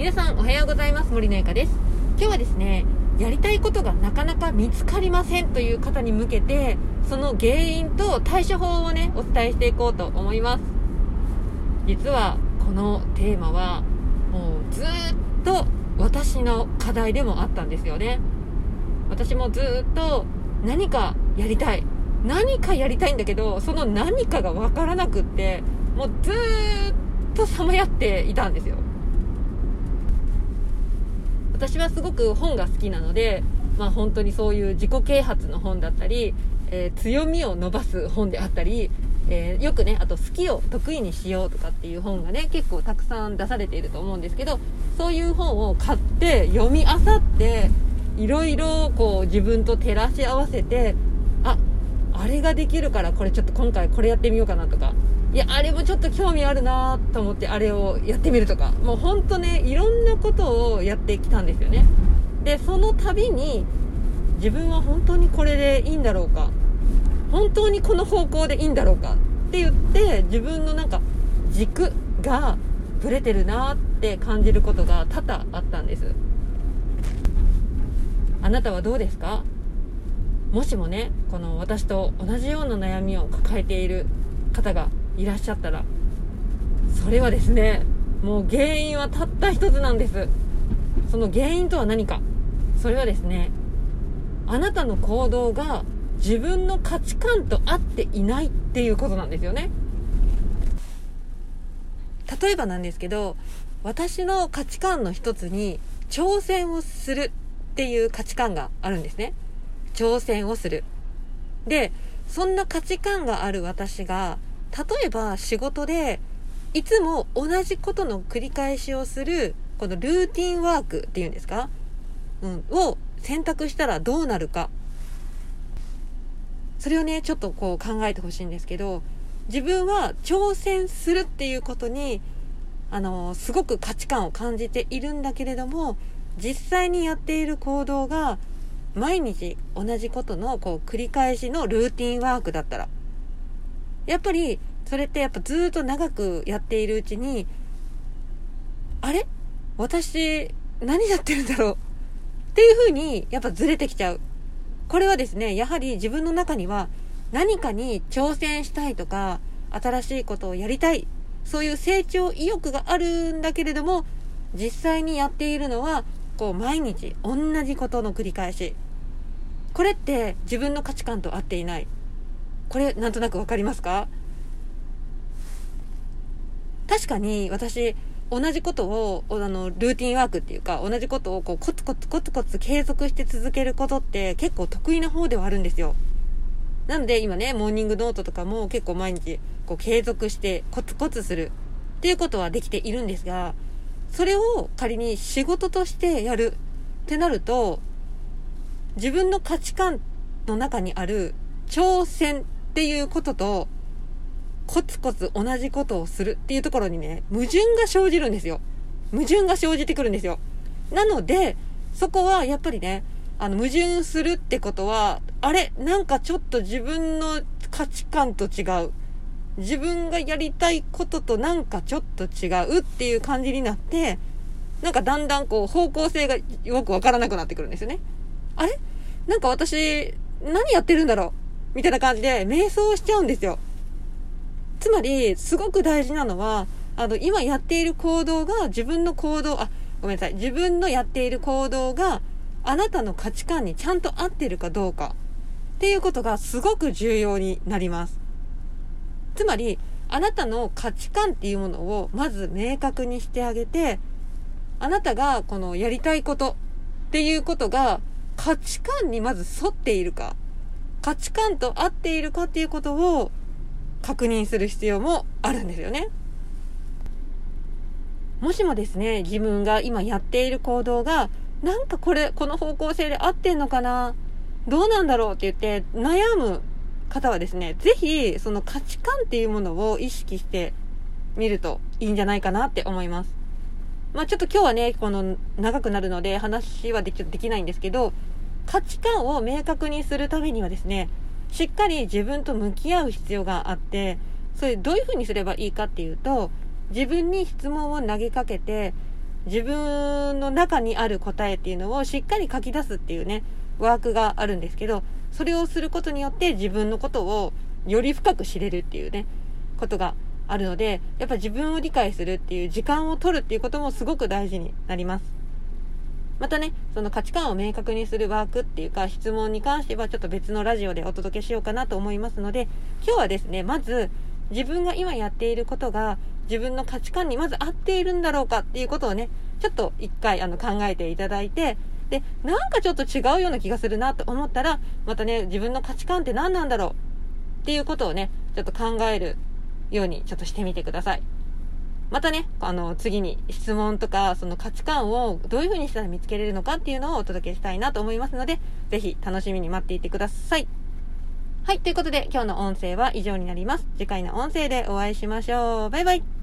皆さんおはようございます森のゆかです。今日はですねやりたいことがなかなか見つかりませんという方に向けてその原因と対処法をねお伝えしていこうと思います。実はこのテーマはもうずっと私の課題でもあったんですよね。私もずっと何かやりたい。何かやりたいんだけどその何かが分からなくってもうずっとさまやっていたんですよ。私はすごく本が好きなので、まあ、本当にそういう自己啓発の本だったり、えー、強みを伸ばす本であったり、えー、よくねあと好きを得意にしようとかっていう本がね結構たくさん出されていると思うんですけどそういう本を買って読み漁っていろいろこう自分と照らし合わせてああれができるからこれちょっと今回これやってみようかなとかいやあれもちょっと興味あるなと思ってあれをやってみるとか。もうほんとねいろんなことをやってきたんですよね。でその度に自分は本当にこれでいいんだろうか。本当にこの方向でいいんだろうかって言って自分のなんか軸がぶれてるなって感じることが多々あったんです。あなたはどうですか？もしもねこの私と同じような悩みを抱えている方がいらっしゃったらそれはですねもう原因はたった一つなんです。その原因とは何か。それはですねあなたの行動が自分の価値観と合っていないっていうことなんですよね。例えばなんですけど私の価値観の一つに挑戦をするっていう価値観があるんですね。挑戦をする。でそんな価値観がある私が例えば仕事でいつも同じことの繰り返しをするこのルーティンワークっていうんですか、うん、を選択したらどうなるか。それをねちょっとこう考えてほしいんですけど自分は挑戦するっていうことにあのすごく価値観を感じているんだけれども実際にやっている行動が毎日同じことのこう繰り返しのルーティンワークだったら。やっぱりそれってやっぱずっと長くやっているうちにあれ？私何やってるんだろう？っていう風にやっぱずれてきちゃう。これはですねやはり自分の中には何かに挑戦したいとか新しいことをやりたいそういう成長意欲があるんだけれども実際にやっているのはこう毎日同じことの繰り返し。これって自分の価値観と合っていない。これなんとなく分かりますか？確かに私同じことをあのルーティンワークっていうか同じことをこうコツコツコツコツ継続して続けることって結構得意な方ではあるんですよ。なので今ねモーニングノートとかも結構毎日こう継続してコツコツする。っていうことはできているんですがそれを仮に仕事としてやる。ってなると、自分の価値観の中にある挑戦っていうことと、コツコツ同じことをするっていうところにね、矛盾が生じるんですよ。矛盾が生じてくるんですよ。なので、そこはやっぱりね、あの、矛盾するってことは、あれなんかちょっと自分の価値観と違う。自分がやりたいこととなんかちょっと違うっていう感じになって、なんかだんだんこう方向性がよくわからなくなってくるんですよね。あれ？なんか私、何やってるんだろう？みたいな感じで瞑想しちゃうんですよ。つまり、すごく大事なのは、あの、今やっている行動が自分の行動、あ、ごめんなさい。自分のやっている行動があなたの価値観にちゃんと合ってるかどうかっていうことがすごく重要になります。つまり、あなたの価値観っていうものをまず明確にしてあげて、あなたがこのやりたいことっていうことが価値観にまず沿っているか、価値観と合っているかっていうことを確認する必要もあるんですよね。もしもですね、自分が今やっている行動が、なんかこれ、この方向性で合ってんのかなどうなんだろうって言って悩む方はですね、ぜひ、その価値観っていうものを意識してみるといいんじゃないかなって思います。まあちょっと今日はね、この長くなるので話はできできないんですけど、価値観を明確にするためにはですね、しっかり自分と向き合う必要があって、それどういうふうにすればいいかっていうと、自分に質問を投げかけて、自分の中にある答えっていうのをしっかり書き出すっていうね、ワークがあるんですけど、それをすることによって自分のことをより深く知れるっていうね、ことがあるので、やっぱ自分を理解するっていう時間を取るっていうこともすごく大事になります。またね、その価値観を明確にするワークっていうか質問に関してはちょっと別のラジオでお届けしようかなと思いますので、今日はですね、まず自分が今やっていることが自分の価値観にまず合っているんだろうかっていうことをね、ちょっと一回あの考えていただいて、で、なんかちょっと違うような気がするなと思ったら、またね、自分の価値観って何なんだろうっていうことをね、ちょっと考えるようにちょっとしてみてください。またね、あの、次に質問とか、その価値観をどういう風にしたら見つけれるのかっていうのをお届けしたいなと思いますので、ぜひ楽しみに待っていてください。はい、ということで今日の音声は以上になります。次回の音声でお会いしましょう。バイバイ。